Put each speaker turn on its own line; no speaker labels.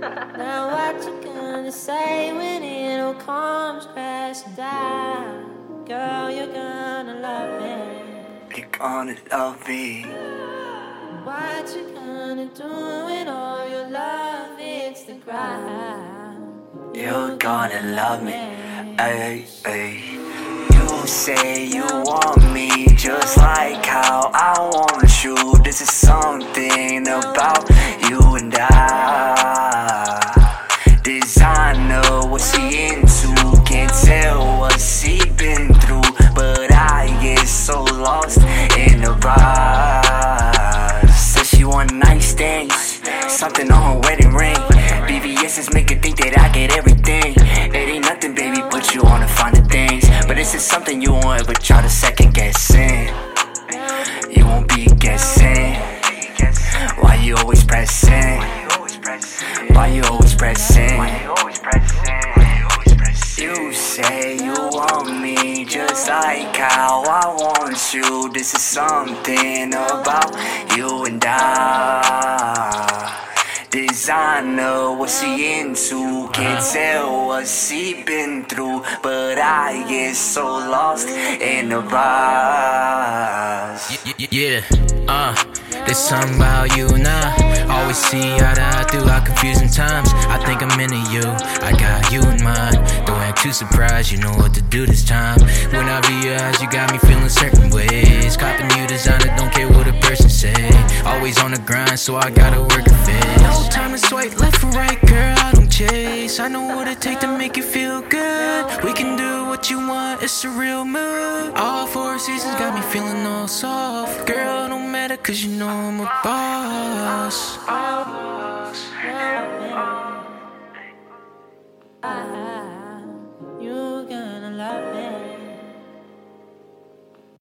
now what you gonna say when it all comes crashing down? Girl, you're gonna love me.
You're gonna love me.
What you gonna do when all your love hits the ground?
You're gonna love me. Ay, ay. You say you want me What's into? Can't tell what's he been through, but I get so lost in the rush. Says she want nice things, something on her wedding ring. VVS's make her think that I get everything. It ain't nothing, baby, but you wanna find the things. But this is something you won't ever try to second guess in. Say you want me just like how I want you. This is something about you and I. Designer, what's he into? Can't tell what's he been through, but I get so lost in the
y- Yeah, uh, there's something about you now. Always see eye to eye throughout confusing times. I think I'm into you, I got you in mind. Don't act too surprised, you know what to do this time. When I be your eyes, you got me feeling certain ways. Copping you designer, don't care what a person say. Always on the grind, so I gotta work a face. No time to swipe left or right, girl, I don't chase. I know what it take to make you feel good. We can do what you want, it's a real mood. All four seasons got me feeling all soft. Girl, don't matter, cause you know I'm a boss. love me.